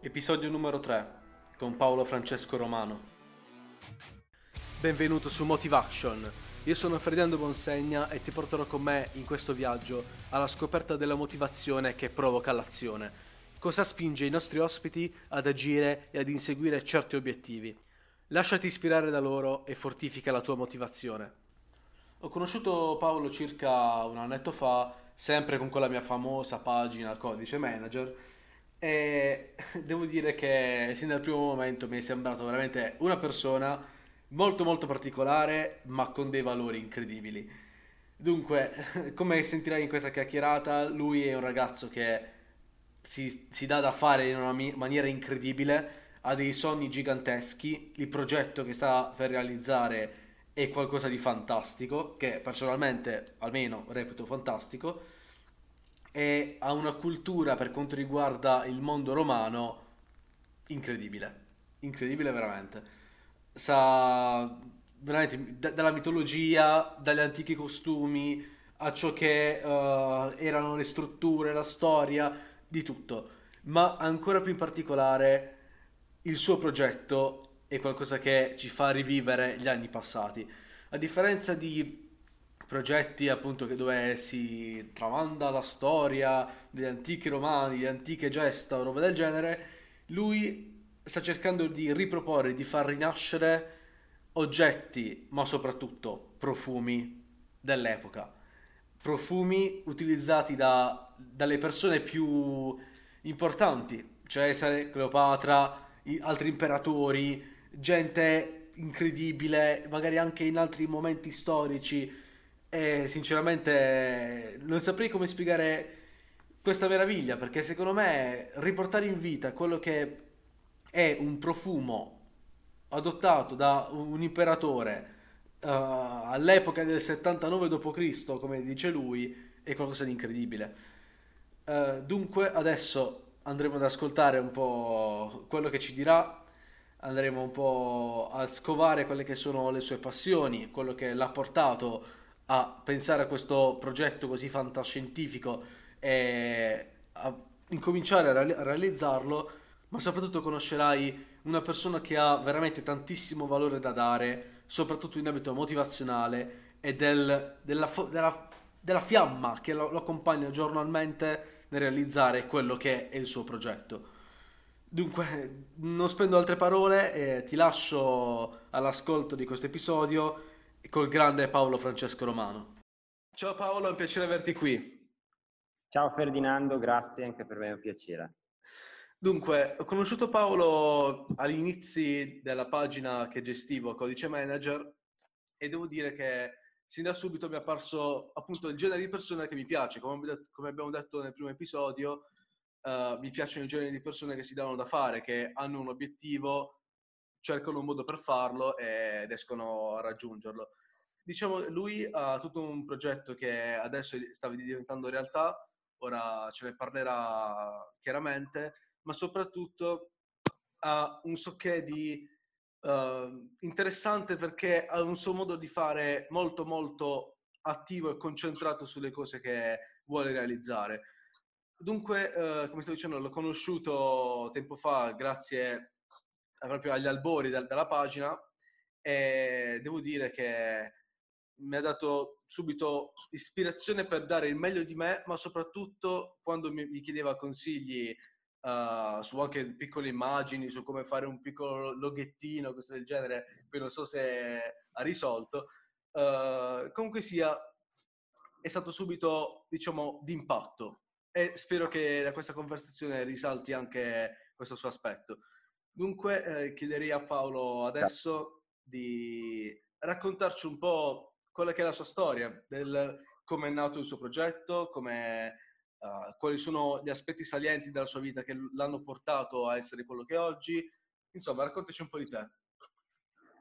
Episodio numero 3 con Paolo Francesco Romano. Benvenuto su Motivation. Io sono Ferdinando Bonsegna e ti porterò con me in questo viaggio alla scoperta della motivazione che provoca l'azione. Cosa spinge i nostri ospiti ad agire e ad inseguire certi obiettivi. Lasciati ispirare da loro e fortifica la tua motivazione. Ho conosciuto Paolo circa un annetto fa, sempre con quella mia famosa pagina Codice Manager e devo dire che sin dal primo momento mi è sembrato veramente una persona molto molto particolare, ma con dei valori incredibili. Dunque, come sentirai in questa chiacchierata, lui è un ragazzo che si, si dà da fare in una maniera incredibile, ha dei sogni giganteschi, il progetto che sta per realizzare è qualcosa di fantastico, che personalmente almeno reputo fantastico e ha una cultura per quanto riguarda il mondo romano incredibile, incredibile veramente. Sa veramente d- dalla mitologia, dagli antichi costumi, a ciò che uh, erano le strutture, la storia, di tutto. Ma ancora più in particolare il suo progetto è qualcosa che ci fa rivivere gli anni passati. A differenza di progetti appunto dove si tramanda la storia degli antichi romani, le antiche gesta o roba del genere, lui sta cercando di riproporre, di far rinascere oggetti, ma soprattutto profumi dell'epoca. Profumi utilizzati da, dalle persone più importanti, Cesare, Cleopatra, altri imperatori, gente incredibile, magari anche in altri momenti storici e sinceramente non saprei come spiegare questa meraviglia, perché secondo me riportare in vita quello che è un profumo adottato da un imperatore uh, all'epoca del 79 d.C., come dice lui, è qualcosa di incredibile. Uh, dunque adesso andremo ad ascoltare un po' quello che ci dirà, andremo un po' a scovare quelle che sono le sue passioni, quello che l'ha portato a pensare a questo progetto così fantascientifico e a incominciare a, reali- a realizzarlo, ma soprattutto conoscerai una persona che ha veramente tantissimo valore da dare, soprattutto in ambito motivazionale e del, della, della, della, fiamma che lo, lo accompagna giornalmente nel realizzare quello che è il suo progetto. Dunque, non spendo altre parole e ti lascio all'ascolto di questo episodio col grande Paolo Francesco Romano. Ciao Paolo, è un piacere averti qui. Ciao Ferdinando, grazie, anche per me è un piacere. Dunque, ho conosciuto Paolo all'inizio della pagina che gestivo, Codice Manager, e devo dire che sin da subito mi è apparso appunto il genere di persone che mi piace. Come, abbiamo detto nel primo episodio, uh, mi piacciono i generi di persone che si danno da fare, che hanno un obiettivo cercano un modo per farlo e riescono a raggiungerlo. Diciamo, lui ha tutto un progetto che adesso sta diventando realtà, ora ce ne parlerà chiaramente, ma soprattutto ha un socché di uh, interessante perché ha un suo modo di fare molto molto attivo e concentrato sulle cose che vuole realizzare. Dunque, uh, come stavo dicendo, l'ho conosciuto tempo fa grazie proprio agli albori del, della pagina e devo dire che mi ha dato subito ispirazione per dare il meglio di me, ma soprattutto quando mi, mi chiedeva consigli uh, su anche piccole immagini, su come fare un piccolo loghettino, cose del genere, poi non so se ha risolto. Uh, comunque sia, è stato subito, diciamo, d'impatto e spero che da questa conversazione risalti anche questo suo aspetto. Dunque eh, chiederei a Paolo adesso di raccontarci un po' quella che è la sua storia, del come è nato il suo progetto, uh, quali sono gli aspetti salienti della sua vita che l'hanno portato a essere quello che è oggi. Insomma, raccontaci un po' di te.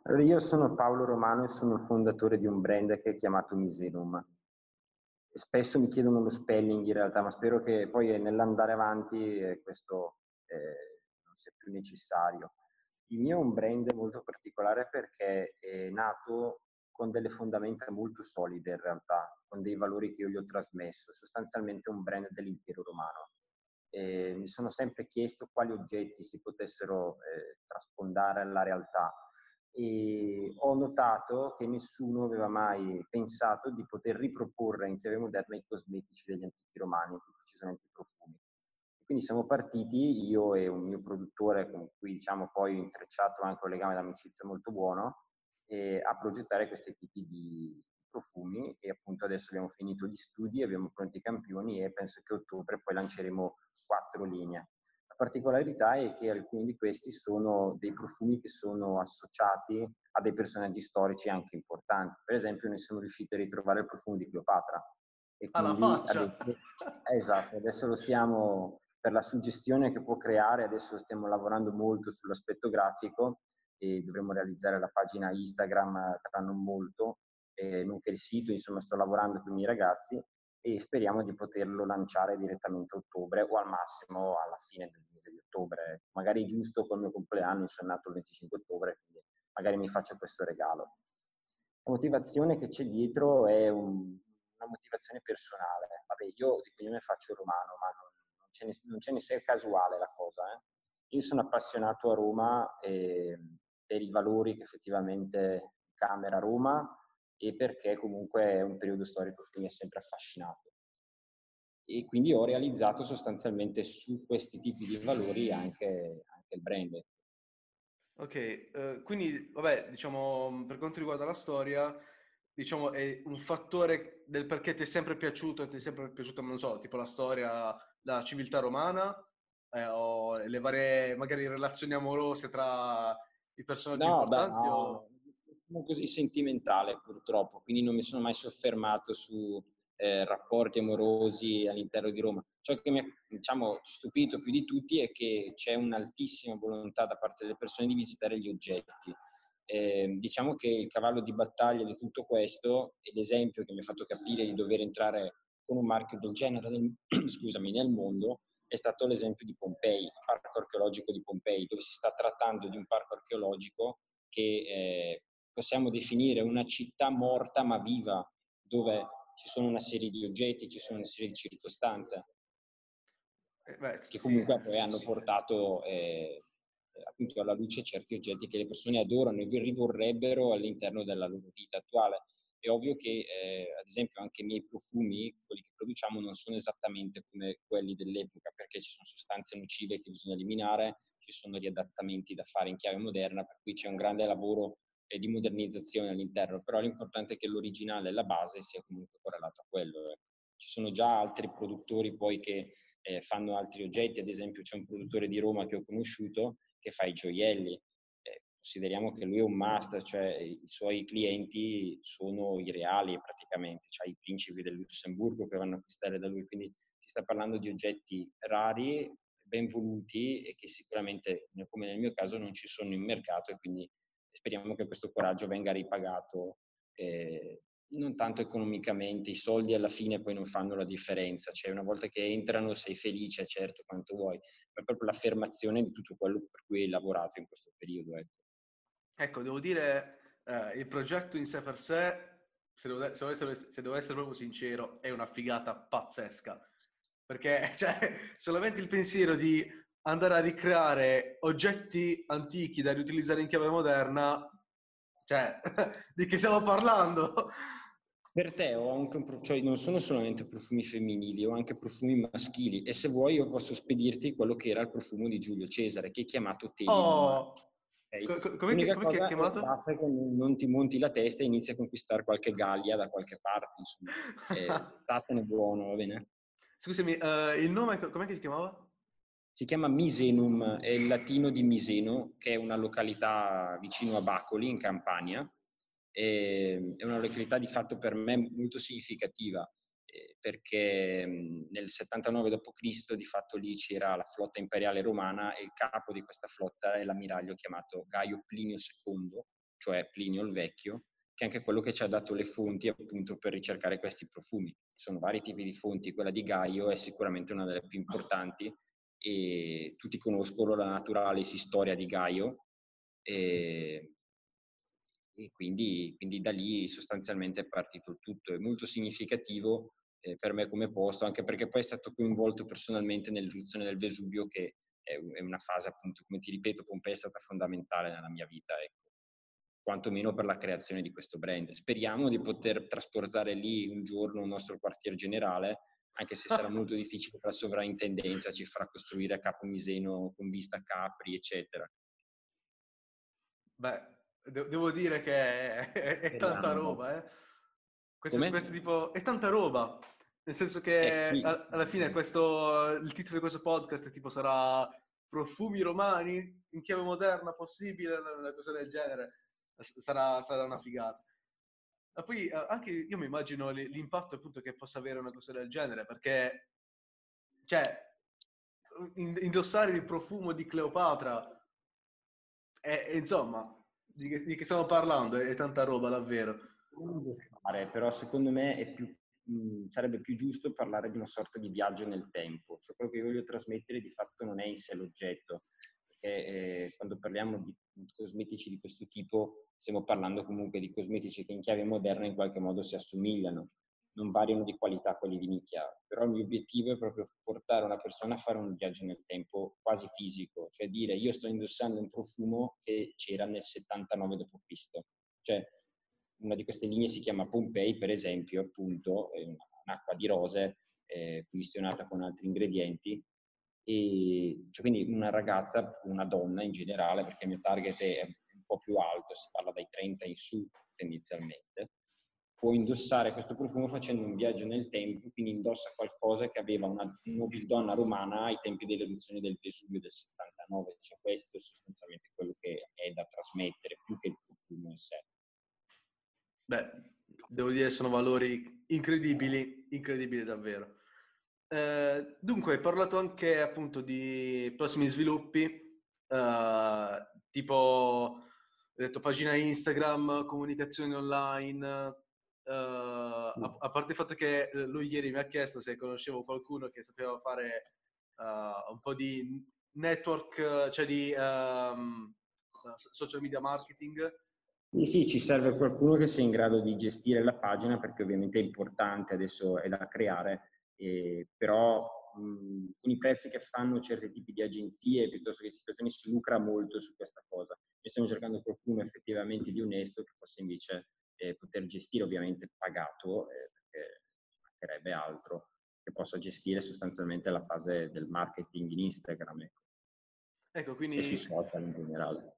Allora, io sono Paolo Romano e sono il fondatore di un brand che è chiamato Misenum. Spesso mi chiedono lo spelling in realtà, ma spero che poi nell'andare avanti eh, questo eh, sia più necessario. Il mio è un brand molto particolare perché è nato con delle fondamenta molto solide in realtà, con dei valori che io gli ho trasmesso, sostanzialmente un brand dell'impero romano. eh, mi sono sempre chiesto quali oggetti si potessero eh, traspondare alla realtà e ho notato che nessuno aveva mai pensato di poter riproporre in chiave moderna i cosmetici degli antichi romani, più precisamente i profumi. Quindi siamo partiti, io e un mio produttore con cui diciamo poi ho intrecciato anche un legame d'amicizia molto buono, eh, a progettare questi tipi di profumi e appunto adesso abbiamo finito gli studi, abbiamo pronti i campioni e penso che a ottobre poi lanceremo quattro linee. La particolarità è che alcuni di questi sono dei profumi che sono associati a dei personaggi storici anche importanti. Per esempio noi siamo riusciti a ritrovare il profumo di Cleopatra. E Alla faccia! Adesso, esatto, adesso lo stiamo per la suggestione che può creare, adesso stiamo lavorando molto sull'aspetto grafico e dovremo realizzare la pagina Instagram tra non molto, eh, nonché il sito, insomma sto lavorando con i miei ragazzi e speriamo di poterlo lanciare direttamente a ottobre o al massimo alla fine del mese di ottobre, magari giusto col mio compleanno, sono nato il 25 ottobre, quindi magari mi faccio questo regalo. La motivazione che c'è dietro è un, una motivazione personale. Vabbè, io di cognome faccio romano, ma non, non ce ne sia casuale la cosa. Eh. Io sono appassionato a Roma e, per i valori che effettivamente camera Roma e perché comunque è un periodo storico che mi ha sempre affascinato. E quindi ho realizzato sostanzialmente su questi tipi di valori anche, anche il brand. Ok, uh, quindi vabbè, diciamo, per quanto riguarda la storia, diciamo, è un fattore del perché ti è sempre piaciuto, ti è sempre piaciuta, non so, tipo la storia, la civiltà romana, eh, o le varie, magari, relazioni amorose tra i personaggi no, importanti? Beh, no. o... Sono così sentimentale, purtroppo, quindi non mi sono mai soffermato su eh, rapporti amorosi all'interno di Roma. Ciò che mi ha diciamo, stupito più di tutti è che c'è un'altissima volontà da parte delle persone di visitare gli oggetti. Eh, diciamo che il cavallo di battaglia di tutto questo e l'esempio che mi ha fatto capire di dover entrare con un marchio del genere nel, scusami, nel mondo è stato l'esempio di Pompei, il parco archeologico di Pompei, dove si sta trattando di un parco archeologico che eh, possiamo definire una città morta ma viva, dove ci sono una serie di oggetti, ci sono una serie di circostanze eh, beh, che comunque sì. poi hanno portato eh, appunto alla luce certi oggetti che le persone adorano e rivorrebbero all'interno della loro vita attuale. È ovvio che, eh, ad esempio, anche i miei profumi, quelli che produciamo, non sono esattamente come quelli dell'epoca, perché ci sono sostanze nocive che bisogna eliminare, ci sono riadattamenti da fare in chiave moderna, per cui c'è un grande lavoro eh, di modernizzazione all'interno, però l'importante è che l'originale la base sia comunque correlato a quello. Eh. Ci sono già altri produttori poi che eh, fanno altri oggetti, ad esempio c'è un produttore di Roma che ho conosciuto che fa i gioielli, consideriamo che lui è un master, cioè i suoi clienti sono i reali praticamente, cioè i principi del Lussemburgo che vanno a acquistare da lui, quindi si sta parlando di oggetti rari, ben voluti e che sicuramente, come nel mio caso, non ci sono in mercato e quindi speriamo che questo coraggio venga ripagato eh, non tanto economicamente, i soldi alla fine poi non fanno la differenza, cioè una volta che entrano sei felice, certo, quanto vuoi, ma è proprio l'affermazione di tutto quello per cui hai lavorato in questo periodo. Ecco. Ecco, devo dire, eh, il progetto in sé per sé, se devo, se, devo essere, se devo, essere, proprio sincero, è una figata pazzesca. Perché, cioè, solamente il pensiero di andare a ricreare oggetti antichi da riutilizzare in chiave moderna, cioè, di che stiamo parlando? Per te ho anche un cioè non sono solamente profumi femminili, ho anche profumi maschili e se vuoi io posso spedirti quello che era il profumo di Giulio Cesare, che è chiamato Telium. Oh, Okay. come è chiamato? Basta che non ti monti la testa e inizi a conquistare qualche gallia da qualche parte, insomma. Eh, statene buono, va bene? Scusami, uh, il nome com'è che si chiamava? Si chiama Misenum, è il latino di Miseno, che è una località vicino a Bacoli, in Campania. E è una località di fatto per me molto significativa perché nel 79 d.C. di fatto lì c'era la flotta imperiale romana e il capo di questa flotta è l'ammiraglio chiamato Gaio Plinio II, cioè Plinio il Vecchio, che è anche quello che ci ha dato le fonti appunto per ricercare questi profumi. Ci sono vari tipi di fonti, quella di Gaio è sicuramente una delle più importanti e tutti conoscono la naturale storia di Gaio e, e quindi, quindi, da lì sostanzialmente è partito il tutto. È molto significativo eh, per me come posto, anche perché poi è stato coinvolto personalmente nell'eruzione del Vesuvio, che è, una fase appunto, come ti ripeto, Pompei è stata fondamentale nella mia vita, ecco. quantomeno per la creazione di questo brand. Speriamo di poter trasportare lì un giorno il nostro quartier generale, anche se sarà molto difficile per la sovrintendenza, ci farà costruire a Capo Miseno con vista Capri, eccetera. Beh, devo dire che è, è, è tanta roba, eh. Questo, questo, tipo è tanta roba. Nel senso che eh sì. alla fine questo, il titolo di questo podcast tipo sarà Profumi romani in chiave moderna possibile, una cosa del genere. Sarà, sarà una figata. Ma poi anche io mi immagino l'impatto appunto che possa avere una cosa del genere, perché cioè indossare il profumo di Cleopatra è, insomma di che, di che stiamo parlando? È, tanta roba davvero. Però secondo me più, mh, sarebbe più giusto parlare di una sorta di viaggio nel tempo. Cioè quello che voglio trasmettere di fatto non è in sé l'oggetto, perché eh, quando parliamo di cosmetici di questo tipo stiamo parlando comunque di cosmetici che in chiave moderna in qualche modo si assomigliano non variano di qualità quelli di nicchia, però il mio obiettivo è proprio portare una persona a fare un viaggio nel tempo quasi fisico, cioè dire io sto indossando un profumo che c'era nel 79 d.C. Cioè una di queste linee si chiama Pompei, per esempio, appunto, è un'acqua di rose eh, commissionata con altri ingredienti. E, cioè, quindi una ragazza, una donna in generale, perché il mio target è un po' più alto, si parla dai 30 in su tendenzialmente, può indossare questo profumo facendo un viaggio nel tempo, quindi indossa qualcosa che aveva una nobildonna romana ai tempi dell'eruzione del Vesuvio del 79, cioè questo è sostanzialmente quello che è da trasmettere più che il profumo in sé. Beh, devo dire sono valori incredibili, incredibili davvero. Eh, dunque, hai parlato anche appunto di prossimi sviluppi, eh, tipo, hai detto pagina Instagram, comunicazione online, Uh, a, a, parte il fatto che eh, lui ieri mi ha chiesto se conoscevo qualcuno che sapeva fare uh, un po' di network, cioè di um, social media marketing. Sì, sì, ci serve qualcuno che sia in grado di gestire la pagina perché ovviamente è importante, adesso è da creare, eh, però mh, con i prezzi che fanno certi tipi di agenzie piuttosto che situazioni si lucra molto su questa cosa. Noi stiamo cercando qualcuno effettivamente di onesto che possa invece eh, poter gestire ovviamente pagato, eh, perché mancherebbe altro, che possa gestire sostanzialmente la fase del marketing in Instagram. Ecco, ecco quindi... E sui social in generale.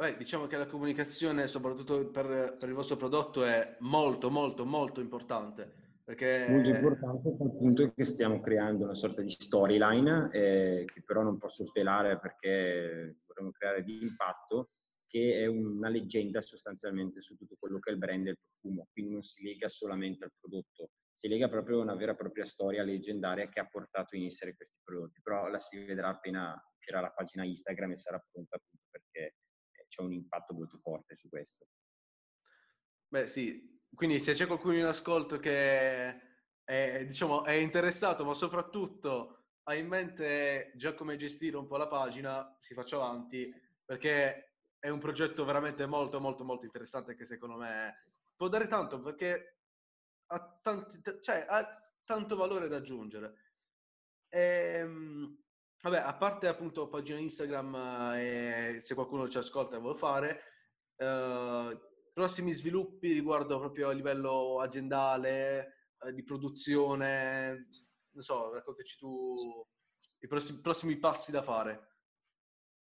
Eh, diciamo che la comunicazione, soprattutto per, per, il vostro prodotto, è molto, molto, molto importante. Perché... Molto importante al punto che stiamo creando una sorta di storyline eh, che però non posso svelare perché vorremmo creare di impatto che è una leggenda sostanzialmente su tutto quello che è il brand e il profumo, quindi non si lega solamente al prodotto, si lega proprio a una vera e propria storia leggendaria che ha portato in essere questi prodotti, però la si vedrà appena uscirà la pagina Instagram e sarà pronta perché eh, c'è un impatto molto forte su questo. Beh sì, quindi se c'è qualcuno in ascolto che è, diciamo, è interessato, ma soprattutto ha in mente già come gestire un po' la pagina, si faccia avanti, perché è un progetto veramente molto molto molto interessante che secondo me può dare tanto perché ha, tanti, cioè, ha tanto valore da aggiungere. E, ehm, vabbè, a parte appunto pagina Instagram e eh, se qualcuno ci ascolta e vuole fare, eh, prossimi sviluppi riguardo proprio a livello aziendale, eh, di produzione, non so, raccontaci tu i prossimi, prossimi passi da fare.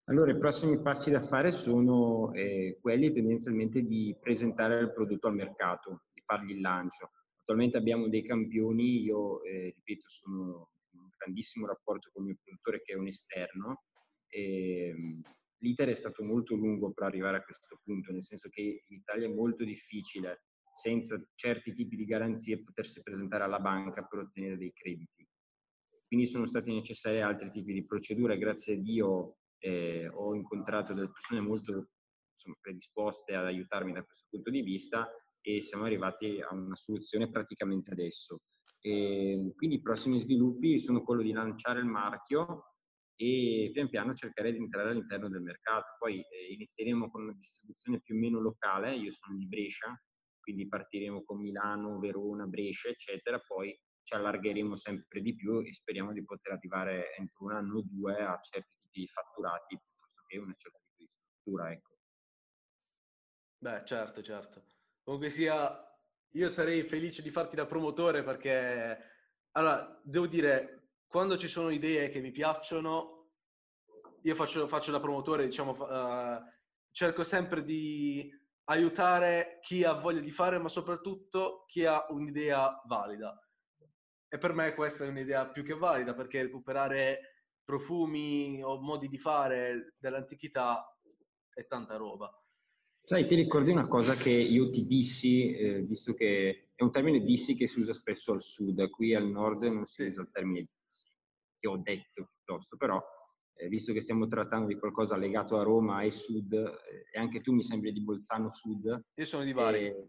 Allora, i prossimi passi da fare sono eh, quelli tendenzialmente di presentare il prodotto al mercato, di fargli il lancio. Attualmente abbiamo dei campioni, io eh, ripeto, sono in un grandissimo rapporto con il mio produttore che è un esterno. E, ehm, l'iter è stato molto lungo per arrivare a questo punto, nel senso che in Italia è molto difficile, senza certi tipi di garanzie, potersi presentare alla banca per ottenere dei crediti. Quindi sono stati necessari altri tipi di procedure. Grazie a Dio eh, ho incontrato delle persone molto insomma, predisposte ad aiutarmi da questo punto di vista e siamo arrivati a una soluzione praticamente adesso. E quindi i prossimi sviluppi sono quello di lanciare il marchio e pian piano cercare di entrare all'interno del mercato. Poi eh, inizieremo con una distribuzione più o meno locale, io sono di Brescia, quindi partiremo con Milano, Verona, Brescia, eccetera, poi ci allargheremo sempre di più e speriamo di poter arrivare entro un anno o due a certi di fatturati piuttosto che certa tipo di struttura. Ecco. Beh, certo, certo. Comunque sia, io sarei felice di farti da promotore perché, allora, devo dire, quando ci sono idee che mi piacciono, io faccio, faccio da promotore, diciamo, uh, cerco sempre di aiutare chi ha voglia di fare, ma soprattutto chi ha un'idea valida. E per me questa è un'idea più che valida perché recuperare profumi o modi di fare dell'antichità è tanta roba. Sai, ti ricordi una cosa che io ti dissi, eh, visto che è un termine dissi che si usa spesso al sud, qui al nord non si usa il termine dissi, che ho detto piuttosto, però eh, visto che stiamo trattando di qualcosa legato a Roma e sud, eh, e anche tu mi sembri di Bolzano sud. Io sono di Bari. E,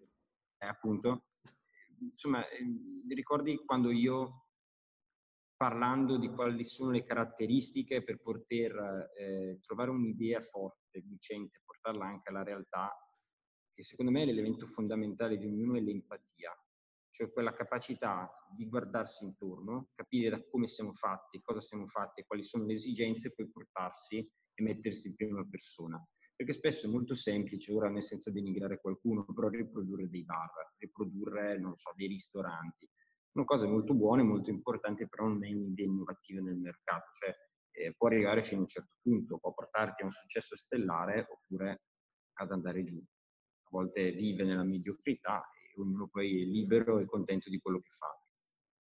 eh, appunto. Insomma, ehm, ricordi quando io parlando di quali sono le caratteristiche per poter eh, trovare un'idea forte, vincente, portarla anche alla realtà, che secondo me è l'elemento fondamentale di ognuno è l'empatia, cioè quella capacità di guardarsi intorno, capire da come siamo fatti, cosa siamo fatti, quali sono le esigenze, e poi portarsi e mettersi in prima persona. Perché spesso è molto semplice, ora senso denigrare qualcuno, però riprodurre dei bar, riprodurre, non so, dei ristoranti. Sono cose molto buone, molto importanti, però non è un'idea innovativa nel mercato. Cioè, eh, può arrivare fino a un certo punto, può portarti a un successo stellare oppure ad andare giù. A volte vive nella mediocrità e ognuno poi è libero e contento di quello che fa.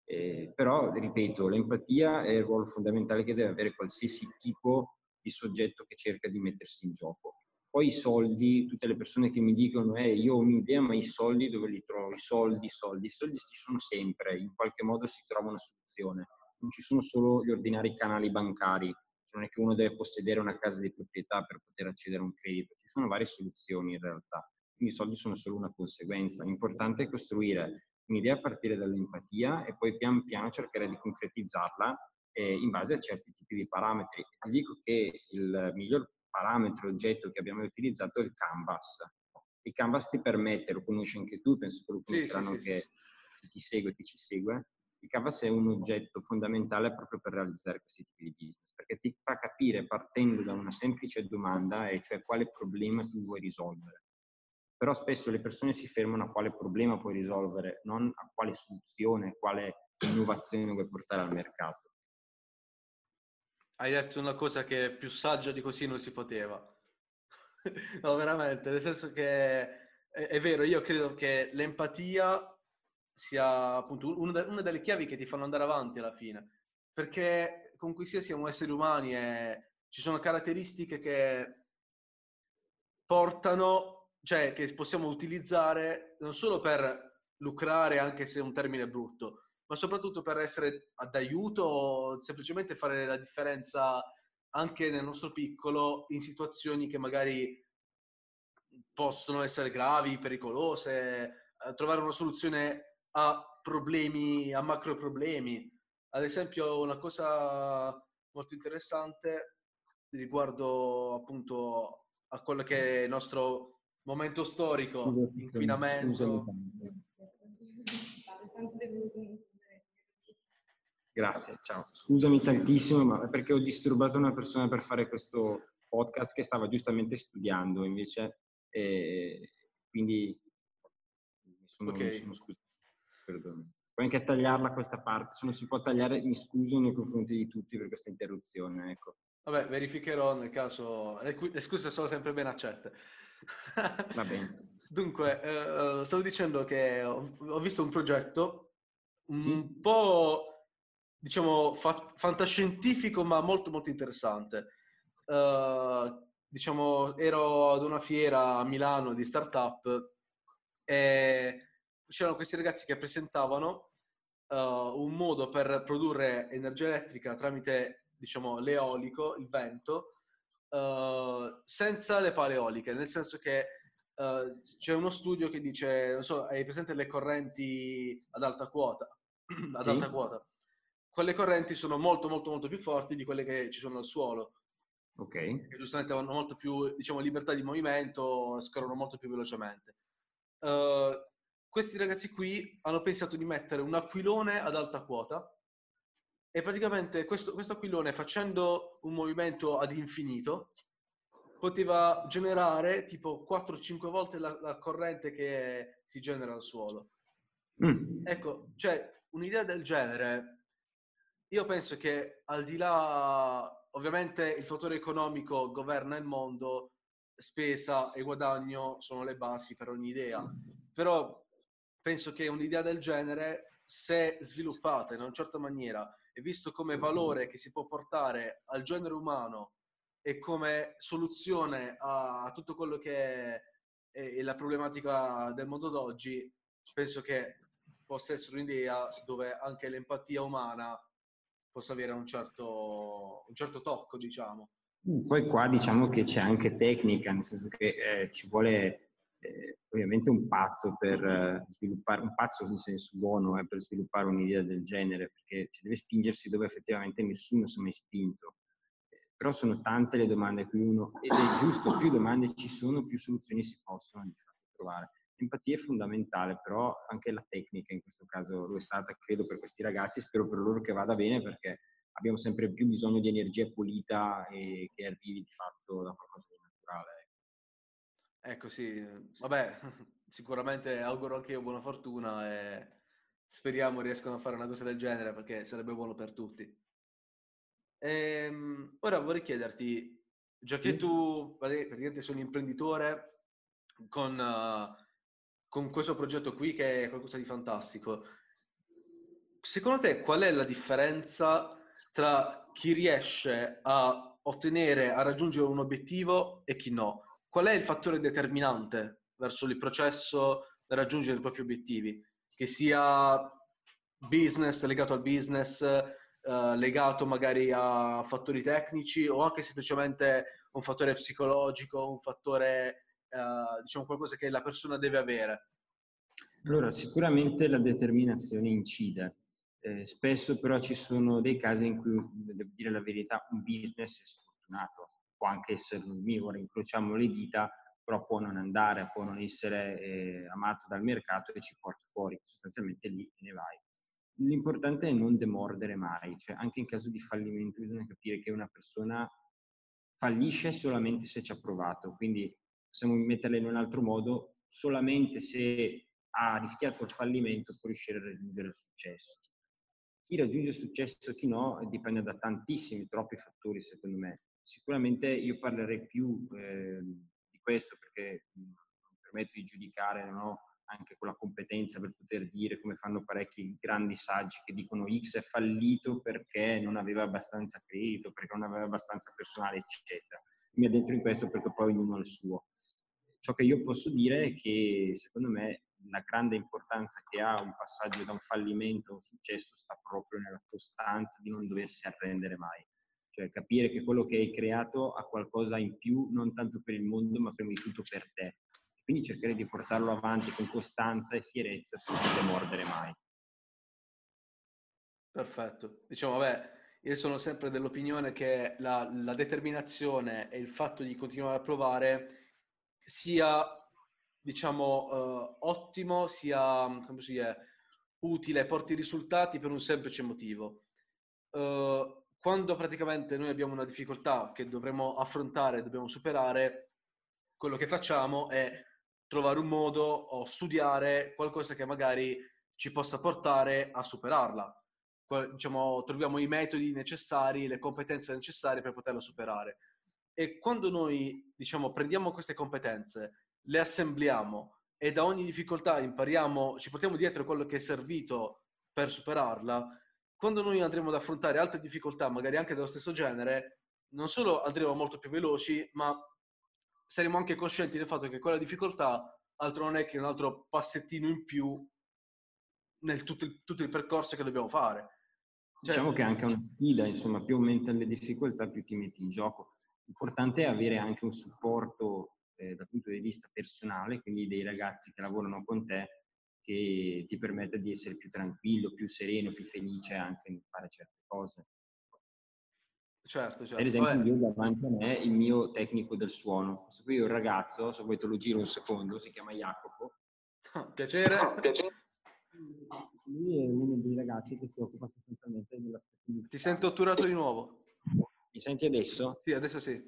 Eh, però, ripeto, l'empatia è il ruolo fondamentale che deve avere qualsiasi tipo di soggetto che cerca di mettersi in gioco. Poi i soldi, tutte le persone che mi dicono eh, io ho un'idea ma i soldi dove li trovo? I soldi, i soldi, i soldi ci sono sempre, in qualche modo si trova una soluzione non ci sono solo gli ordinari canali bancari, cioè non è che uno deve possedere una casa di proprietà per poter accedere a un credito, ci sono varie soluzioni in realtà, quindi i soldi sono solo una conseguenza. L'importante è costruire un'idea a partire dall'empatia e poi pian piano cercare di concretizzarla eh, in base a certi tipi di parametri. Ti dico che il miglior parametro, oggetto che abbiamo utilizzato è il canvas. Il canvas ti permette, lo conosci anche tu, penso che lo conosceranno sì, sì, sì, che chi ti segue, chi ci segue, il Canvas è un oggetto fondamentale proprio per realizzare questi tipi di business, perché ti fa capire partendo da una semplice domanda, e cioè quale problema tu vuoi risolvere. Però spesso le persone si fermano a quale problema puoi risolvere, non a quale soluzione, quale innovazione vuoi portare al mercato. Hai detto una cosa che più saggia di così non si poteva. no, veramente, nel senso che è, è vero, io credo che l'empatia sia appunto una, una delle chiavi che ti fanno andare avanti alla fine. Perché comunque sia siamo esseri umani e ci sono caratteristiche che portano, cioè che possiamo utilizzare non solo per lucrare, anche se è un termine brutto, ma soprattutto per essere d'aiuto o semplicemente fare la differenza anche nel nostro piccolo in situazioni che magari possono essere gravi, pericolose, eh, trovare una soluzione a problemi, a macro problemi. Ad esempio, una cosa molto interessante riguardo appunto a quello che è il nostro momento storico, inquinamento. Grazie, ciao. Scusami tantissimo, ma perché ho disturbato una persona per fare questo podcast che stava giustamente studiando, invece, eh, quindi mi sono, okay. mi sono scusato perdono. Puoi anche tagliarla questa parte, se non si può tagliare mi scuso nei confronti di tutti per questa interruzione. Ecco. Vabbè, verificherò nel caso, le scuse sono sempre ben accette. Va bene. Dunque, eh, stavo dicendo che ho, ho, visto un progetto un sì. po', diciamo, fa- fantascientifico, ma molto molto interessante. Uh, diciamo, ero ad una fiera a Milano di startup e c'erano questi ragazzi che presentavano uh, un modo per produrre energia elettrica tramite, diciamo, l'eolico, il vento, uh, senza le pale eoliche, nel senso che uh, c'è uno studio che dice, non so, hai presente le correnti ad alta quota? ad sì. alta quota. Quelle correnti sono molto, molto, molto più forti di quelle che ci sono al suolo. Ok. Che giustamente hanno molto più, diciamo, libertà di movimento, scorrono molto più velocemente. Uh, questi ragazzi qui hanno pensato di mettere un aquilone ad alta quota e praticamente questo, questo aquilone facendo un movimento ad infinito poteva generare tipo 4-5 volte la, la, corrente che si genera al suolo. Mm. Ecco, cioè un'idea del genere, io penso che al di là, ovviamente il fattore economico governa il mondo, spesa e guadagno sono le basi per ogni idea, però penso che un'idea del genere, se sviluppata in una certa maniera e visto come valore che si può portare al genere umano e come soluzione a tutto quello che è la problematica del mondo d'oggi, penso che possa essere un'idea dove anche l'empatia umana possa avere un certo, un certo tocco, diciamo. Poi qua diciamo che c'è anche tecnica, nel senso che eh, ci vuole eh, ovviamente un pazzo per eh, sviluppare, un pazzo in senso buono eh, per sviluppare un'idea del genere, perché ci deve spingersi dove effettivamente nessuno si è mai spinto. però sono tante le domande a cui uno, ed è giusto, più domande ci sono, più soluzioni si possono di fatto trovare. L'empatia è fondamentale, però anche la tecnica in questo caso lo è stata, credo, per questi ragazzi, spero per loro che vada bene perché abbiamo sempre più bisogno di energia pulita e che arrivi di fatto da qualcosa di naturale. Ecco sì, vabbè, sicuramente auguro anche io buona fortuna e speriamo riescano a fare una cosa del genere perché sarebbe buono per tutti. Ehm, ora vorrei chiederti, già che tu praticamente sei un imprenditore con, uh, con questo progetto qui che è qualcosa di fantastico, secondo te qual è la differenza tra chi riesce a ottenere, a raggiungere un obiettivo e chi no? qual è il fattore determinante verso il processo per raggiungere i propri obiettivi? Che sia business, legato al business, eh, legato magari a fattori tecnici o anche semplicemente un fattore psicologico, un fattore, eh, diciamo, qualcosa che la persona deve avere? Allora, sicuramente la determinazione incide. Eh, spesso però ci sono dei casi in cui, devo dire la verità, un business è sfortunato può anche essere un ora incrociamo le dita, però può non andare, può non essere eh, amato dal mercato e ci porta fuori, sostanzialmente lì ne vai. L'importante è non demordere mai, cioè anche in caso di fallimento bisogna capire che una persona fallisce solamente se ci ha provato, quindi possiamo metterla in un altro modo, solamente se ha rischiato il fallimento può riuscire a raggiungere il successo. Chi raggiunge il successo e chi no dipende da tantissimi, troppi fattori secondo me sicuramente io parlerei più eh, di questo perché mi permetto di giudicare, non ho anche quella competenza per poter dire come fanno parecchi grandi saggi che dicono X è fallito perché non aveva abbastanza credito, perché non aveva abbastanza personale, eccetera. Mi addentro in questo perché poi ognuno ha il suo. Ciò che io posso dire è che secondo me la grande importanza che ha un passaggio da un fallimento a un successo sta proprio nella costanza di non doversi arrendere mai cioè capire che quello che hai creato ha qualcosa in più, non tanto per il mondo, ma prima di tutto per te. Quindi cercare di portarlo avanti con costanza e fierezza senza demordere mai. Perfetto. Diciamo, vabbè, io sono sempre dell'opinione che la, la determinazione e il fatto di continuare a provare sia, diciamo, uh, ottimo, sia, dice, utile, porti risultati per un semplice motivo. Uh, quando praticamente noi abbiamo una difficoltà che dovremmo affrontare, dobbiamo superare, quello che facciamo è trovare un modo o studiare qualcosa che magari ci possa portare a superarla. Diciamo, troviamo i metodi necessari, le competenze necessarie per poterla superare. E quando noi, diciamo, prendiamo queste competenze, le assembliamo e da ogni difficoltà impariamo, ci portiamo dietro quello che è servito per superarla, quando noi andremo ad affrontare altre difficoltà, magari anche dello stesso genere, non solo andremo molto più veloci, ma saremo anche coscienti del fatto che quella difficoltà altro non è che un altro passettino in più nel tutto il, tutto il percorso che dobbiamo fare. Cioè, diciamo che è anche una sfida, insomma, più aumentano le difficoltà, più ti metti in gioco. L'importante è avere anche un supporto eh, dal punto di vista personale, quindi dei ragazzi che lavorano con te che ti permette di essere più tranquillo, più sereno, più felice anche nel fare certe cose. Certo, certo. Per esempio, io davanti a me il mio tecnico del suono. Questo qui è un ragazzo, se vuoi te lo giro un secondo, si chiama Jacopo. Piacere. Piacere. Lui è uno dei ragazzi che si occupa sostanzialmente dell'aspetto Ti sento otturato di nuovo. Mi senti adesso? Sì, adesso sì.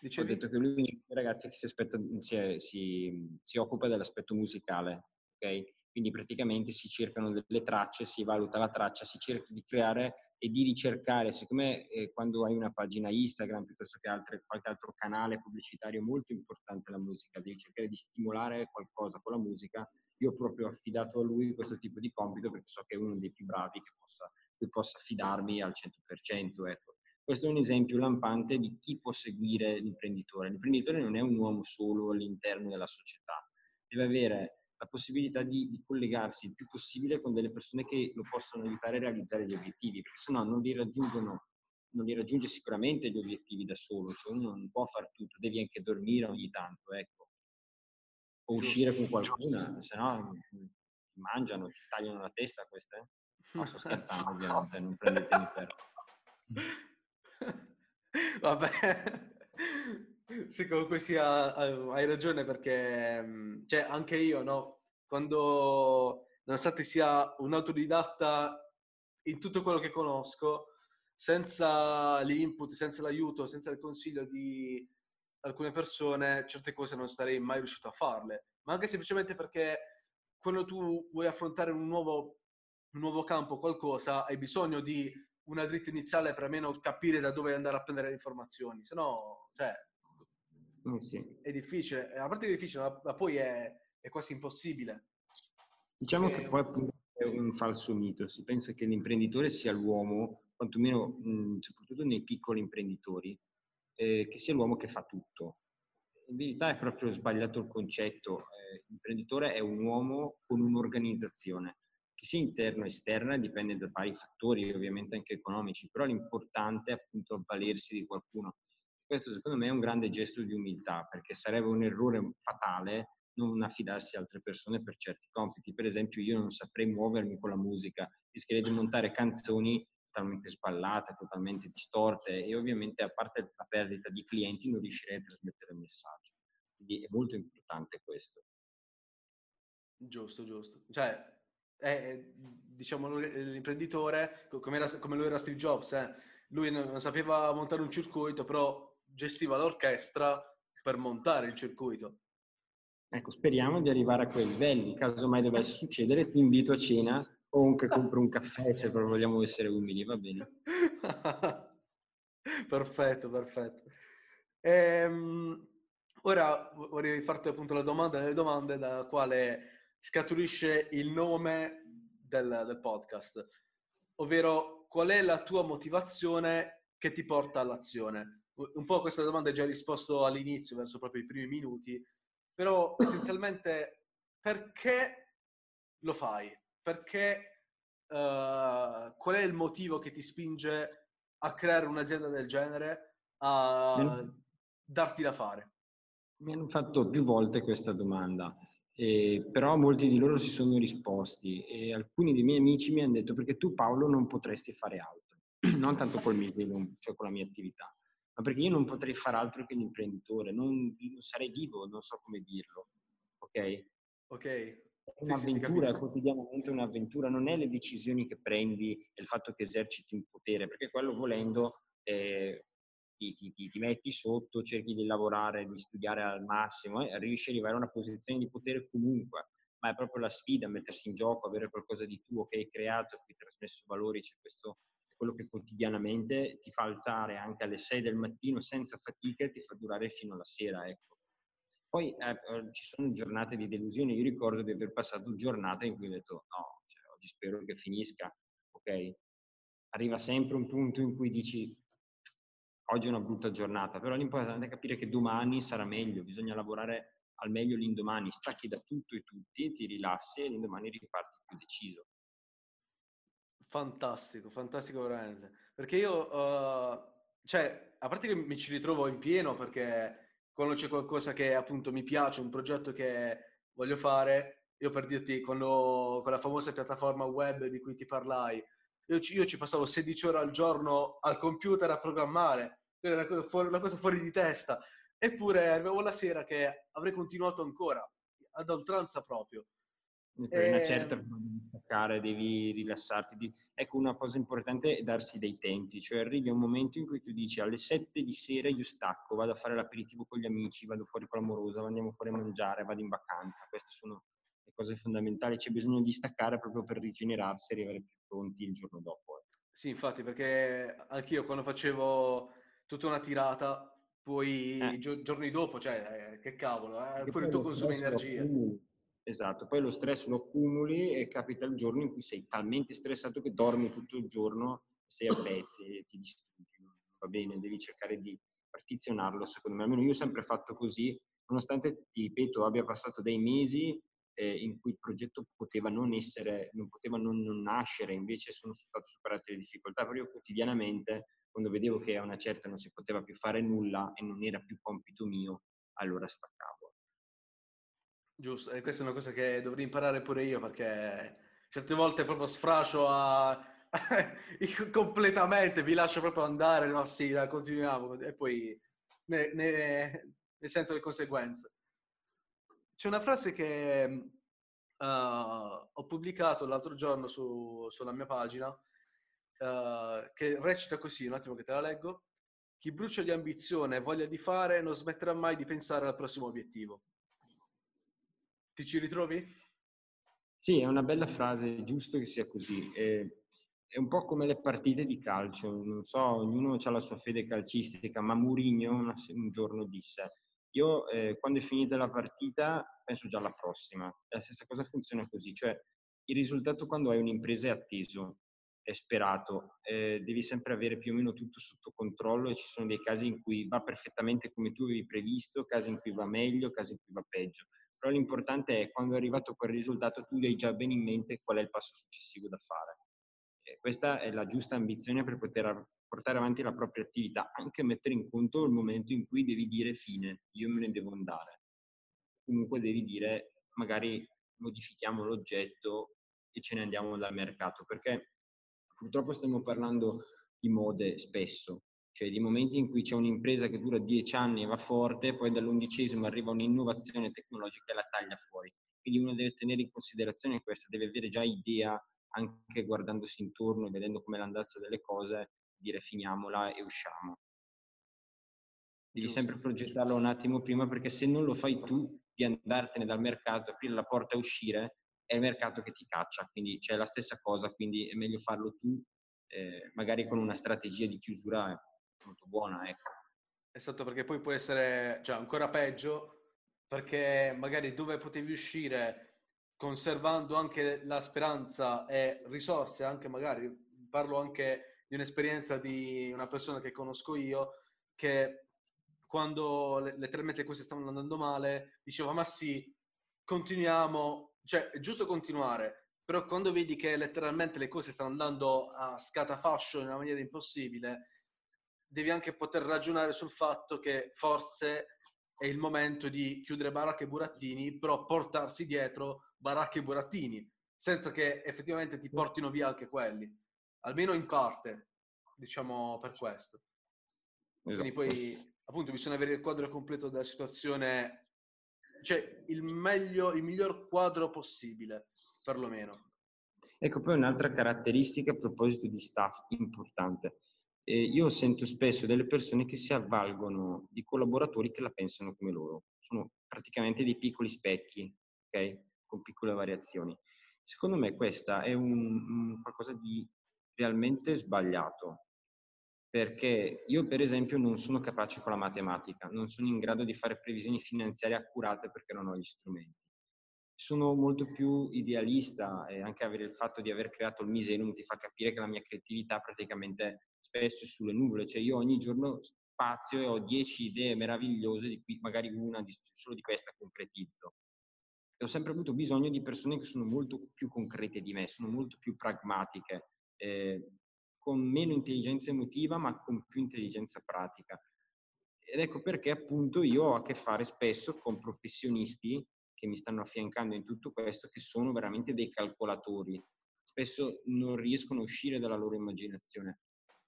Dicevi? Ho detto che lui è uno dei ragazzi che si, aspetta, si, si, si occupa dell'aspetto musicale, ok? Quindi praticamente si cercano delle tracce, si valuta la traccia, si cerca di creare e di ricercare, siccome eh, quando hai una pagina Instagram piuttosto che altre, qualche altro canale pubblicitario molto importante la musica, devi cercare di stimolare qualcosa con la musica, io ho proprio affidato a lui questo tipo di compito perché so che è uno dei più bravi che possa, cui possa affidarmi al 100%. Ecco. Questo è un esempio lampante di chi può seguire l'imprenditore. L'imprenditore non è un uomo solo all'interno della società, deve avere la possibilità di, di, collegarsi il più possibile con delle persone che lo possono aiutare a realizzare gli obiettivi, perché se no non li raggiungono, non li raggiunge sicuramente gli obiettivi da solo, cioè uno non può fare tutto, devi anche dormire ogni tanto, ecco. O uscire con qualcuno, se no ti mangiano, ti tagliano la testa queste. No, sto scherzando ovviamente, non prendetemi per... Vabbè. Sì, comunque sia, hai ragione perché mhmm, cioè, anche io, no? Quando, nonostante sia un autodidatta in tutto quello che conosco, senza l'input, senza l'aiuto, senza il consiglio di alcune persone, certe cose non sarei mai riuscito a farle. Ma anche semplicemente perché quando tu vuoi affrontare un nuovo, un nuovo campo, qualcosa, hai bisogno di una dritta iniziale per almeno capire da dove andare a prendere le informazioni. Se no, cioè, eh sì. È difficile, a parte è difficile, ma, ma poi è, è, quasi impossibile. Diciamo che poi è un falso mito, si pensa che l'imprenditore sia l'uomo, quantomeno mh, soprattutto nei piccoli imprenditori, eh, che sia l'uomo che fa tutto. In verità è proprio sbagliato il concetto, eh, l'imprenditore è un uomo con un'organizzazione, che sia interna o esterna, dipende da vari fattori, ovviamente anche economici, però l'importante è appunto avvalersi di qualcuno questo secondo me è un grande gesto di umiltà, perché sarebbe un errore fatale non affidarsi a altre persone per certi compiti. Per esempio, io non saprei muovermi con la musica, rischierei di montare canzoni totalmente sballate, totalmente distorte e ovviamente a parte la perdita di clienti non riuscirei a trasmettere il messaggio. Quindi è molto importante questo. Giusto, giusto. Cioè, è, diciamo, l'imprenditore, come, era, come lui era Steve Jobs, eh? lui non sapeva montare un circuito, però gestiva l'orchestra per montare il circuito. Ecco, speriamo di arrivare a quei livelli. Caso mai dovesse succedere, ti invito a cena o anche compro un caffè se proprio vogliamo essere umili, va bene? perfetto, perfetto. Ehm, ora vorrei farti appunto la domanda delle domande da quale scaturisce il nome del, del podcast, ovvero qual è la tua motivazione che ti porta all'azione? un po' questa domanda è già risposto all'inizio, verso proprio i primi minuti, però essenzialmente perché lo fai? Perché, uh, qual è il motivo che ti spinge a creare un'azienda del genere, a darti da fare? Mi hanno fatto più volte questa domanda, eh, però molti di loro si sono risposti e alcuni dei miei amici mi hanno detto perché tu Paolo non potresti fare altro, non tanto col mio, cioè con la mia attività ma perché io non potrei fare altro che l'imprenditore, non, non sarei vivo, non so come dirlo, ok? Ok. È un'avventura, sì, quotidianamente un'avventura, non è le decisioni che prendi e il fatto che eserciti un potere, perché quello volendo eh, ti, ti, ti, ti, metti sotto, cerchi di lavorare, di studiare al massimo e eh, riesci ad arrivare a una posizione di potere comunque, ma è proprio la sfida, mettersi in gioco, avere qualcosa di tuo che hai creato, che hai trasmesso valori, c'è questo quello che quotidianamente ti fa alzare anche alle 6 del mattino senza fatica e ti fa durare fino alla sera. Ecco. Poi eh, eh, ci sono giornate di delusione, io ricordo di aver passato giornate in cui ho detto no, cioè, oggi spero che finisca, ok? Arriva sempre un punto in cui dici oggi è una brutta giornata, però l'importante è capire che domani sarà meglio, bisogna lavorare al meglio l'indomani, stacchi da tutto e tutti, ti rilassi e l'indomani riparti più deciso. Fantastico, fantastico veramente. Perché io, uh, cioè, a parte che mi ci ritrovo in pieno perché quando c'è qualcosa che appunto mi piace, un progetto che voglio fare, io per dirti, quando quella famosa piattaforma web di cui ti parlai, io ci, io ci passavo 16 ore al giorno al computer a programmare, una cosa, fuori, una cosa fuori di testa. Eppure arrivavo la sera che avrei continuato ancora, ad oltranza proprio. Per una certa devi staccare, devi rilassarti. Ecco, una cosa importante è darsi dei tempi, cioè arrivi a un momento in cui tu dici alle 7 di sera io stacco, vado a fare l'aperitivo con gli amici, vado fuori con l'amorosa, andiamo fuori a mangiare, vado in vacanza. Queste sono le cose fondamentali, c'è bisogno di staccare proprio per rigenerarsi e arrivare più pronti il giorno dopo. Sì, infatti, perché anch'io quando facevo tutta una tirata, poi eh. i giorni dopo, cioè, eh, che cavolo, eh? pure tu consumi energia. Esatto, poi lo stress lo accumuli e capita il giorno in cui sei talmente stressato che dormi tutto il giorno, sei a pezzi ti distruggi. Va bene, devi cercare di partizionarlo, secondo me. Almeno io ho sempre fatto così, nonostante, ti ripeto, abbia passato dei mesi eh, in cui il progetto poteva non essere, non poteva non, non nascere, invece sono state superate le difficoltà, però io quotidianamente, quando vedevo che a una certa non si poteva più fare nulla e non era più compito mio, allora staccavo. Giusto, e questa è una cosa che dovrei imparare pure io perché certe volte proprio sfracio a... completamente, vi lascio proprio andare, ma sì, continuiamo e poi ne, ne, ne sento le conseguenze. C'è una frase che uh, ho pubblicato l'altro giorno su, sulla mia pagina uh, che recita così, un attimo che te la leggo. Chi brucia di ambizione e voglia di fare non smetterà mai di pensare al prossimo obiettivo. Ti ci ritrovi? Sì, è una bella frase, è giusto che sia così. È, è un po' come le partite di calcio, non so, ognuno ha la sua fede calcistica, ma Mourinho un giorno disse io eh, quando è finita la partita penso già alla prossima. La stessa cosa funziona così, cioè il risultato quando hai un'impresa è atteso, è sperato, eh, devi sempre avere più o meno tutto sotto controllo e ci sono dei casi in cui va perfettamente come tu avevi previsto, casi in cui va meglio, casi in cui va peggio. Però l'importante è quando è arrivato quel risultato tu hai già bene in mente qual è il passo successivo da fare. Questa è la giusta ambizione per poter portare avanti la propria attività, anche mettere in conto il momento in cui devi dire fine, io me ne devo andare. Comunque devi dire magari modifichiamo l'oggetto e ce ne andiamo dal mercato, perché purtroppo stiamo parlando di mode spesso, cioè di momenti in cui c'è un'impresa che dura dieci anni e va forte, poi dall'undicesimo arriva un'innovazione tecnologica e la taglia fuori. Quindi uno deve tenere in considerazione questo, deve avere già idea, anche guardandosi intorno e vedendo come l'andazzo delle cose, dire finiamola e usciamo. Devi Giusto. sempre progettarlo un attimo prima perché se non lo fai tu di andartene dal mercato, aprire la porta e uscire, è il mercato che ti caccia, quindi c'è la stessa cosa, quindi è meglio farlo tu, eh, magari con una strategia di chiusura molto buona. Ecco. Esatto, perché poi può essere cioè, ancora peggio, perché magari dove potevi uscire conservando anche la speranza e risorse, anche magari parlo anche di un'esperienza di una persona che conosco io che quando letteralmente le cose stavano andando male diceva ma sì, continuiamo, cioè è giusto continuare, però quando vedi che letteralmente le cose stanno andando a scatafascio in una maniera impossibile, devi anche poter ragionare sul fatto che forse è il momento di chiudere baracche e burattini, però portarsi dietro baracche e burattini, senza che effettivamente ti portino via anche quelli almeno in parte, diciamo per questo. Esatto. Quindi poi appunto bisogna avere il quadro completo della situazione, cioè il meglio, il miglior quadro possibile, perlomeno. Ecco, poi un'altra caratteristica a proposito di staff importante. Eh, io sento spesso delle persone che si avvalgono di collaboratori che la pensano come loro. Sono praticamente dei piccoli specchi, ok? Con piccole variazioni. Secondo me questa è un, un qualcosa di realmente sbagliato, perché io per esempio non sono capace con la matematica, non sono in grado di fare previsioni finanziarie accurate perché non ho gli strumenti. Sono molto più idealista e anche avere il fatto di aver creato il Misenum ti fa capire che la mia creatività praticamente spesso è sulle nuvole, cioè io ogni giorno spazio e ho dieci idee meravigliose di cui magari una solo di questa concretizzo. E ho sempre avuto bisogno di persone che sono molto più concrete di me, sono molto più pragmatiche, eh, con meno intelligenza emotiva ma con più intelligenza pratica. Ed ecco perché appunto io ho a che fare spesso con professionisti che mi stanno affiancando in tutto questo, che sono veramente dei calcolatori. Spesso non riescono a uscire dalla loro immaginazione.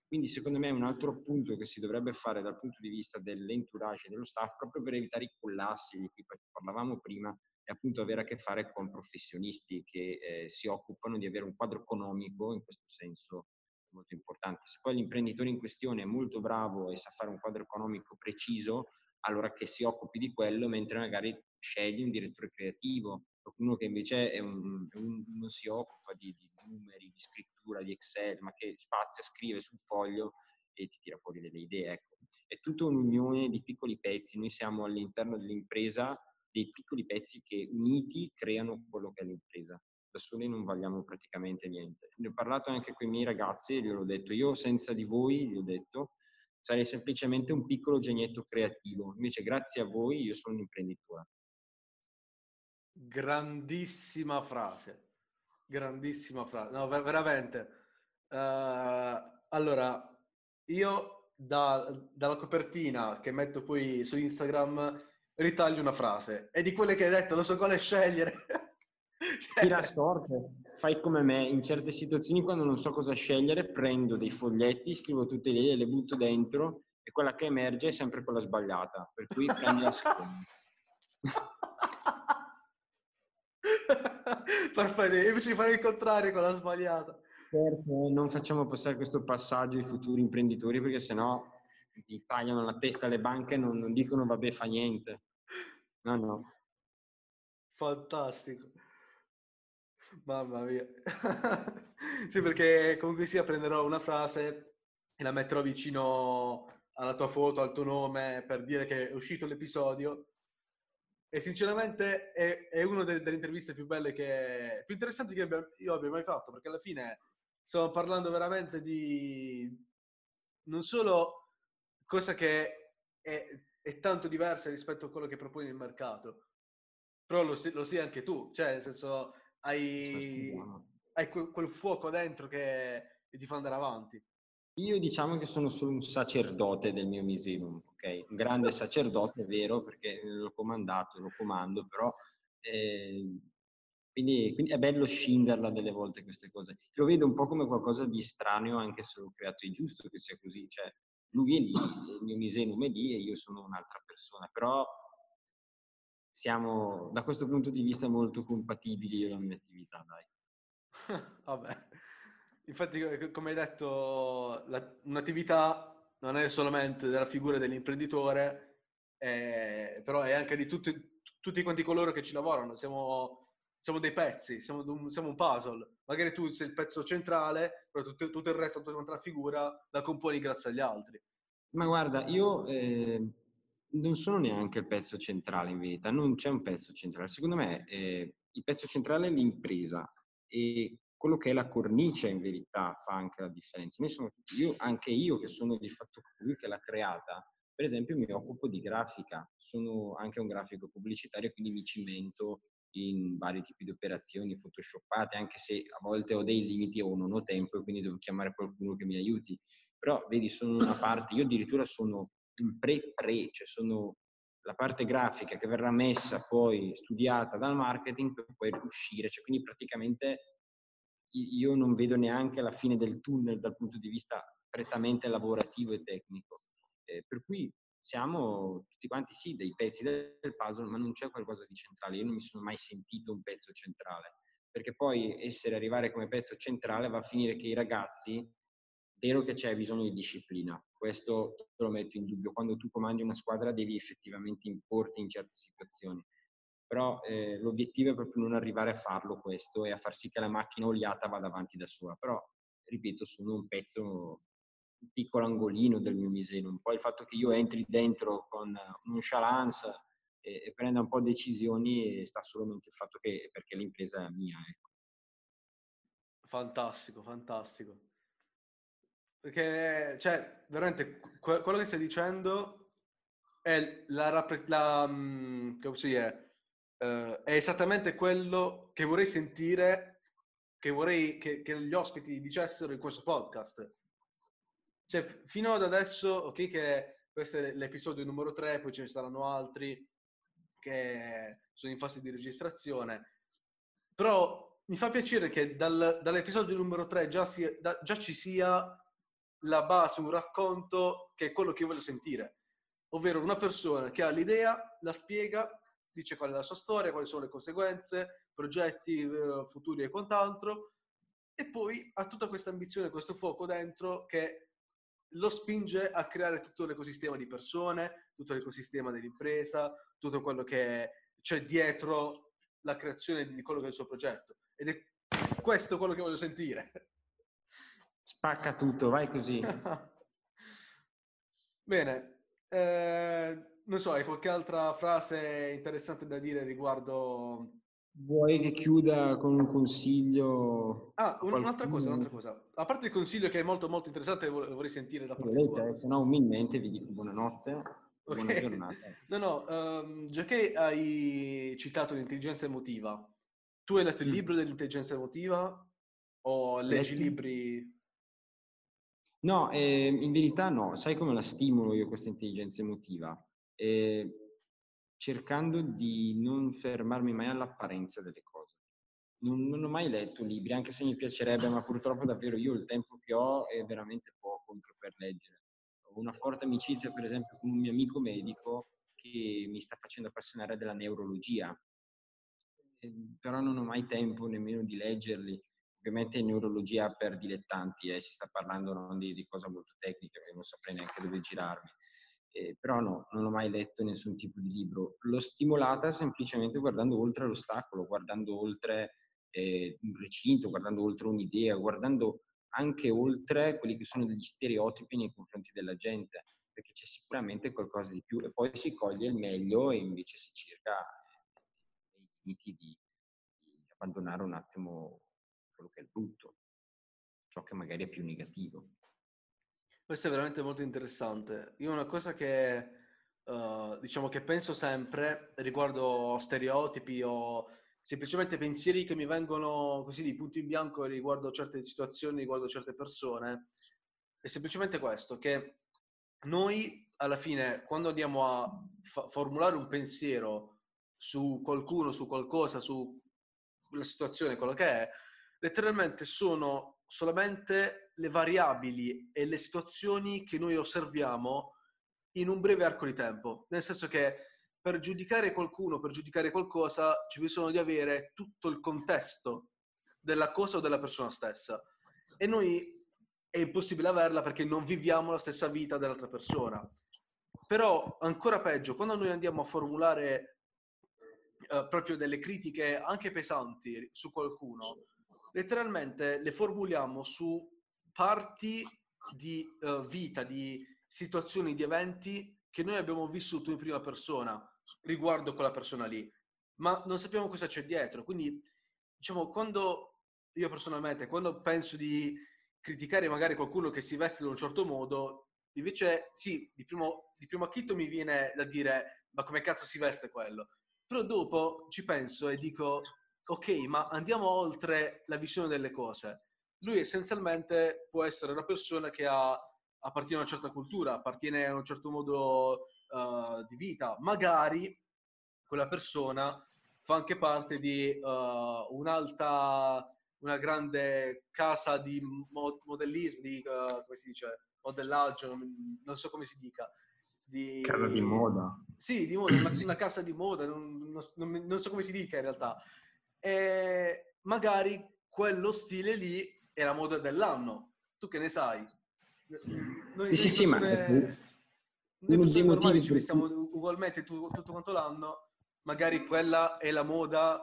Quindi secondo me un altro punto che si dovrebbe fare dal punto di vista dell'entourage e dello staff, proprio per evitare i collassi di cui parlavamo prima, è appunto avere a che fare con professionisti che eh, si occupano di avere un quadro economico in questo senso molto importante. Se poi l'imprenditore in questione è molto bravo e sa fare un quadro economico preciso, allora che si occupi di quello, mentre magari scegli un direttore creativo, qualcuno che invece è un, un, non si occupa di, di, numeri, di scrittura, di Excel, ma che spazia, scrive sul foglio e ti tira fuori delle idee. Ecco. È tutta un'unione di piccoli pezzi, noi siamo all'interno dell'impresa dei piccoli pezzi che uniti creano quello che è l'impresa. Da soli non valiamo praticamente niente. Ne ho parlato anche con i miei ragazzi e gliel'ho detto, io senza di voi, gli ho detto, sarei semplicemente un piccolo genietto creativo. Invece grazie a voi io sono un imprenditore. Grandissima frase. Grandissima frase. No, veramente. Uh, allora, io da, dalla copertina che metto poi su Instagram ritaglio una frase. E di quelle che hai detto, non so quale scegliere. cioè... Tira sorte, fai come me. In certe situazioni, quando non so cosa scegliere, prendo dei foglietti, scrivo tutte le idee, le butto dentro e quella che emerge è sempre quella sbagliata. Per cui prendi la seconda. Perfetto, invece di fare il contrario con la sbagliata. Certo, non facciamo passare questo passaggio ai futuri imprenditori perché sennò ti tagliano la testa alle banche e non, non dicono vabbè fa niente. No, no. Fantastico. Mamma mia. sì, perché comunque sia prenderò una frase e la metterò vicino alla tua foto, al tuo nome, per dire che è uscito l'episodio. E sinceramente è, è una delle, delle, interviste più belle che... più interessanti che abbia, io abbia mai fatto, perché alla fine stiamo parlando veramente di... non solo cosa che è, è tanto diversa rispetto a quello che proponi nel mercato, però lo, lo sai anche tu, cioè nel senso hai, hai quel, quel, fuoco dentro che, ti fa andare avanti. Io diciamo che sono solo un sacerdote del mio Misenum, ok? Un grande sacerdote, è vero, perché l'ho comandato, lo comando, però eh, quindi, quindi, è bello scinderla delle volte queste cose. Lo vedo un po' come qualcosa di strano, anche se l'ho creato, è giusto che sia così, cioè lui è lì, il mio Misenum è lì e io sono un'altra persona, però siamo da questo punto di vista molto compatibili io e la mia attività, dai. Vabbè, infatti come hai detto, la, un'attività non è solamente della figura dell'imprenditore, eh, però è anche di tutti, tutti quanti coloro che ci lavorano, siamo, siamo dei pezzi, siamo un, siamo un, puzzle. Magari tu sei il pezzo centrale, però tutto, tutto il resto, tutta la figura, la componi grazie agli altri. Ma guarda, io... Eh non sono neanche il pezzo centrale in verità, non c'è un pezzo centrale. Secondo me eh, il pezzo centrale è l'impresa e quello che è la cornice in verità fa anche la differenza. Sono, io, anche io che sono di fatto colui che l'ha creata, per esempio mi occupo di grafica, sono anche un grafico pubblicitario, quindi mi cimento in vari tipi di operazioni photoshoppate, anche se a volte ho dei limiti o non ho tempo e quindi devo chiamare qualcuno che mi aiuti. Però vedi, sono una parte, io addirittura sono il pre-pre, cioè sono la parte grafica che verrà messa poi studiata dal marketing per poi uscire, cioè quindi praticamente io non vedo neanche la fine del tunnel dal punto di vista prettamente lavorativo e tecnico. Eh, per cui siamo tutti quanti sì dei pezzi del puzzle, ma non c'è qualcosa di centrale. Io non mi sono mai sentito un pezzo centrale, perché poi essere arrivare come pezzo centrale va a finire che i ragazzi vero che c'è bisogno di disciplina, questo te lo metto in dubbio. Quando tu comandi una squadra devi effettivamente importi in certe situazioni, però eh, l'obiettivo è proprio non arrivare a farlo questo e a far sì che la macchina oliata vada avanti da sola. Però, ripeto, sono un pezzo, un piccolo angolino del mio miseno. Un po' il fatto che io entri dentro con nonchalance e, e prenda un po' decisioni sta solamente il fatto che perché l'impresa è mia. Ecco. Fantastico, fantastico. Perché, cioè, veramente, quello che stai dicendo è la, la um, come si dice, uh, è esattamente quello che vorrei sentire, che vorrei che, che, gli ospiti dicessero in questo podcast. Cioè, fino ad adesso, ok, che questo è l'episodio numero 3, poi ce ne saranno altri che sono in fase di registrazione, però mi fa piacere che dal, dall'episodio numero 3 già, sia, da, già ci sia la base, un racconto che è quello che io voglio sentire. Ovvero una persona che ha l'idea, la spiega dice qual è la sua storia, quali sono le conseguenze, progetti eh, futuri e quant'altro, e poi ha tutta questa ambizione, questo fuoco dentro che lo spinge a creare tutto l'ecosistema di persone, tutto l'ecosistema dell'impresa, tutto quello che c'è dietro la creazione di quello che è il suo progetto. Ed è questo quello che voglio sentire. Spacca tutto, vai così. Bene, eh, non so, hai qualche altra frase interessante da dire riguardo... Vuoi che chiuda con un consiglio? Ah, un'altra cosa, un'altra cosa. A parte il consiglio che è molto molto interessante, vorrei sentire da parte tua. Se no umilmente vi dico buonanotte, okay. buona giornata. No, no, um, già che hai citato l'intelligenza emotiva, tu hai letto il mm. libro dell'intelligenza emotiva o leggi Letti? libri? No, eh, in verità no. Sai come la stimolo io questa intelligenza emotiva? Eh, cercando di non fermarmi mai all'apparenza delle cose. Non, non, ho mai letto libri, anche se mi piacerebbe, ma purtroppo davvero io il tempo che ho è veramente poco per leggere. Ho una forte amicizia, per esempio, con un mio amico medico che mi sta facendo appassionare della neurologia, eh, però non ho mai tempo nemmeno di leggerli ovviamente neurologia per dilettanti, eh, si sta parlando non di, di cose molto tecniche, non saprei neanche dove girarmi. Eh, però no, non ho mai letto nessun tipo di libro. L'ho stimolata semplicemente guardando oltre l'ostacolo, guardando oltre eh, un recinto, guardando oltre un'idea, guardando anche oltre quelli che sono degli stereotipi nei confronti della gente, perché c'è sicuramente qualcosa di più e poi si coglie il meglio e invece si cerca nei limiti di, di abbandonare un attimo quello che è il brutto, ciò che magari è più negativo. Questo è veramente molto interessante. Io una cosa che uh, diciamo che penso sempre riguardo stereotipi o semplicemente pensieri che mi vengono così di punto in bianco riguardo certe situazioni, riguardo certe persone, è semplicemente questo, che noi alla fine quando andiamo a fa- formulare un pensiero su qualcuno, su qualcosa, su la situazione, quello che è, letteralmente sono solamente le variabili e le situazioni che noi osserviamo in un breve arco di tempo. Nel senso che per giudicare qualcuno, per giudicare qualcosa, ci bisogna di avere tutto il contesto della cosa o della persona stessa. E noi è impossibile averla perché non viviamo la stessa vita dell'altra persona. Però ancora peggio, quando noi andiamo a formulare eh, proprio delle critiche anche pesanti su qualcuno, letteralmente le formuliamo su parti di uh, vita, di situazioni, di eventi che noi abbiamo vissuto in prima persona riguardo quella persona lì, ma non sappiamo cosa c'è dietro. Quindi, diciamo, quando io personalmente, quando penso di criticare magari qualcuno che si veste in un certo modo, invece sì, di primo, di primo acchito mi viene da dire ma come cazzo si veste quello? Però dopo ci penso e dico ok, ma andiamo oltre la visione delle cose. Lui essenzialmente può essere una persona che ha, appartiene a una certa cultura, appartiene a un certo modo uh, di vita. Magari quella persona fa anche parte di uh, un'alta, una grande casa di modellismo, di, uh, come si dice, modellaggio, non so come si dica. Di... Casa di moda. Sì, di moda, una, una casa di moda, non, non, non so come si dica in realtà e magari quello stile lì è la moda dell'anno. Tu che ne sai? Noi, sì, sì, ma... Noi persone normali ci vestiamo ugualmente tutto, tutto quanto l'anno, magari quella è la moda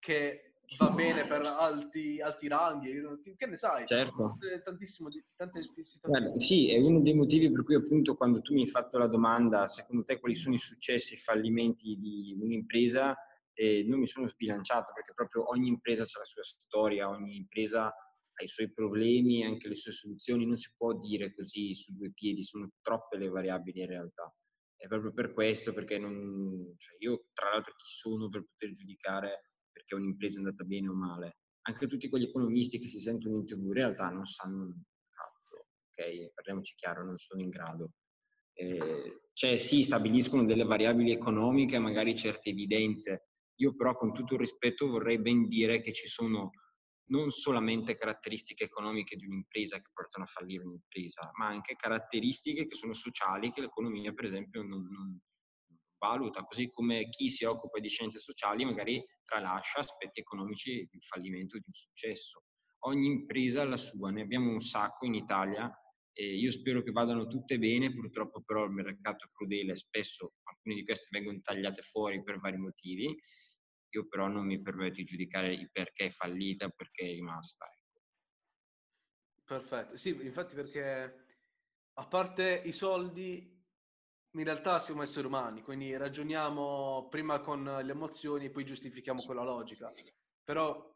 che va bene per alti, alti ranghi, che ne sai? Certo. Tantissimo tante Guarda, sì, è uno dei motivi per cui appunto quando tu mi hai fatto la domanda, secondo te quali sono i successi e i fallimenti di un'impresa, e non mi sono sbilanciato perché proprio ogni impresa ha la sua storia, ogni impresa ha i suoi problemi e anche le sue soluzioni, non si può dire così su due piedi, sono troppe le variabili in realtà. È proprio per questo, perché non, cioè io tra l'altro chi sono per poter giudicare perché un'impresa è andata bene o male? Anche tutti quegli economisti che si sentono in tv in realtà non sanno un cazzo, ok? Parliamoci chiaro, non sono in grado. Eh, cioè sì, stabiliscono delle variabili economiche, magari certe evidenze, io però con tutto il rispetto vorrei ben dire che ci sono non solamente caratteristiche economiche di un'impresa che portano a fallire un'impresa, ma anche caratteristiche che sono sociali che l'economia per esempio non, non valuta, così come chi si occupa di scienze sociali magari tralascia aspetti economici di un fallimento, di un successo. Ogni impresa ha la sua, ne abbiamo un sacco in Italia e io spero che vadano tutte bene, purtroppo però il mercato è crudele, spesso alcune di queste vengono tagliate fuori per vari motivi, io però non mi permetto di giudicare il perché è fallita perché è rimasta. Ecco. Perfetto, sì, infatti perché a parte i soldi, in realtà siamo esseri umani, quindi ragioniamo prima con le emozioni e poi giustifichiamo con la logica. Però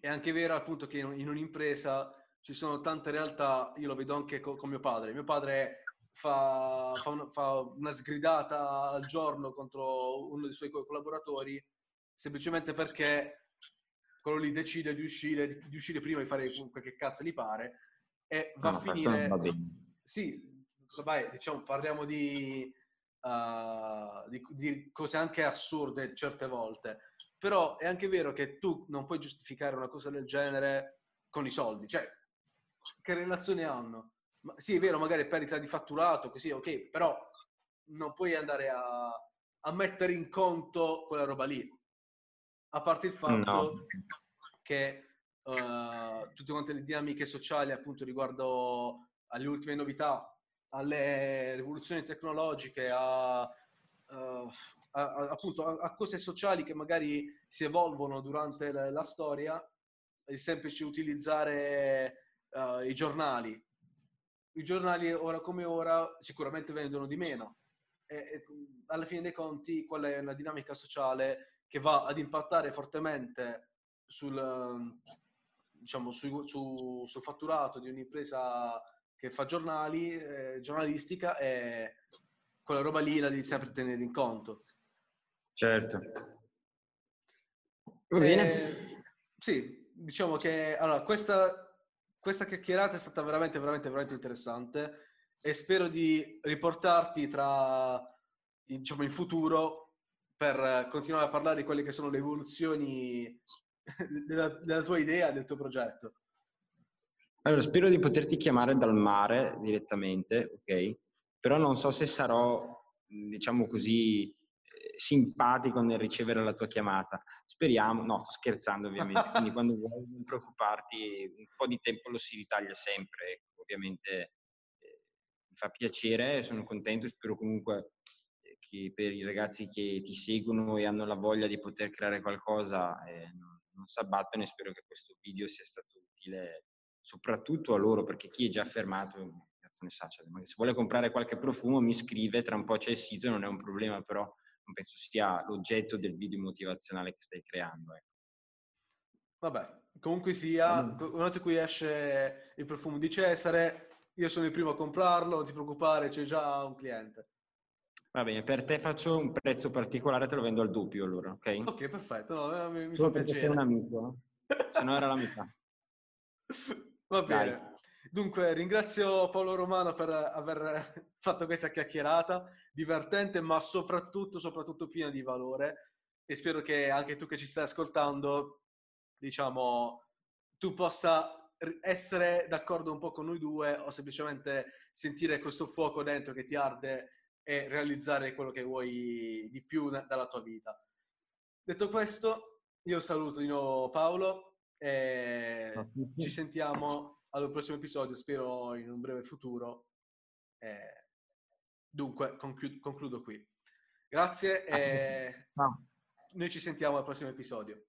è anche vero appunto che in un'impresa ci sono tante realtà, io lo vedo anche con mio padre. Mio padre fa, fa, una, fa, una, sgridata al giorno contro uno dei suoi collaboratori semplicemente perché quello lì decide di uscire, di uscire prima di fare quel che cazzo gli pare e va no, a finire... Va sì, vabbè, diciamo, parliamo di, uh, di, di cose anche assurde certe volte, però è anche vero che tu non puoi giustificare una cosa del genere con i soldi, cioè che relazione hanno? Ma, sì, è vero, magari perdita di fatturato, così, ok, però non puoi andare a, a mettere in conto quella roba lì. A parte il fatto no. che uh, tutte quante le dinamiche sociali, appunto, riguardo alle ultime novità, alle rivoluzioni tecnologiche, a, uh, a, a appunto a, cose sociali che magari si evolvono durante la, la storia, il semplice utilizzare uh, i giornali. I giornali ora come ora sicuramente vendono di meno. E, e, alla fine dei conti qual è una dinamica sociale che va ad impattare fortemente sul, diciamo, su, su, sul fatturato di un'impresa che fa giornali, eh, giornalistica e quella roba lì la devi sempre tenere in conto. Certo. Va bene. Eh, sì, diciamo che allora, questa questa chiacchierata è stata veramente, veramente, veramente interessante e spero di riportarti tra, diciamo, in futuro per continuare a parlare di quelle che sono le evoluzioni della, della tua idea, del tuo progetto. Allora, spero di poterti chiamare dal mare direttamente, ok? Però non so se sarò, diciamo così, simpatico nel ricevere la tua chiamata. Speriamo, no, sto scherzando ovviamente, quindi quando vuoi non preoccuparti, un po' di tempo lo si ritaglia sempre, ecco, ovviamente eh, mi fa piacere, sono contento spero comunque eh, che per i ragazzi che ti seguono e hanno la voglia di poter creare qualcosa eh, non, non si abbattono e spero che questo video sia stato utile soprattutto a loro perché chi è già fermato cazzo ne sa, cioè, se vuole comprare qualche profumo mi scrive, tra un po' c'è il sito, non è un problema, però non penso sia l'oggetto del video motivazionale che stai creando. Ecco. Vabbè, comunque sia, nel momento in cui esce il profumo di Cesare, io sono il primo a comprarlo, non ti preoccupare, c'è già un cliente. Va bene, per te faccio un prezzo particolare, te lo vendo al doppio allora, ok? Ok, perfetto. No, mi, mi Solo perché piacere. sei un amico, se no era la metà. Va bene. Dai. Dunque, ringrazio Paolo Romano per aver fatto questa chiacchierata, divertente, ma soprattutto, soprattutto piena di valore. E spero che anche tu che ci stai ascoltando, diciamo, tu possa essere d'accordo un po' con noi due o semplicemente sentire questo fuoco dentro che ti arde e realizzare quello che vuoi di più dalla tua vita. Detto questo, io saluto di nuovo Paolo e ci sentiamo al prossimo episodio, spero in un breve futuro. Eh, dunque, conclu- concludo qui. Grazie e noi ci sentiamo al prossimo episodio.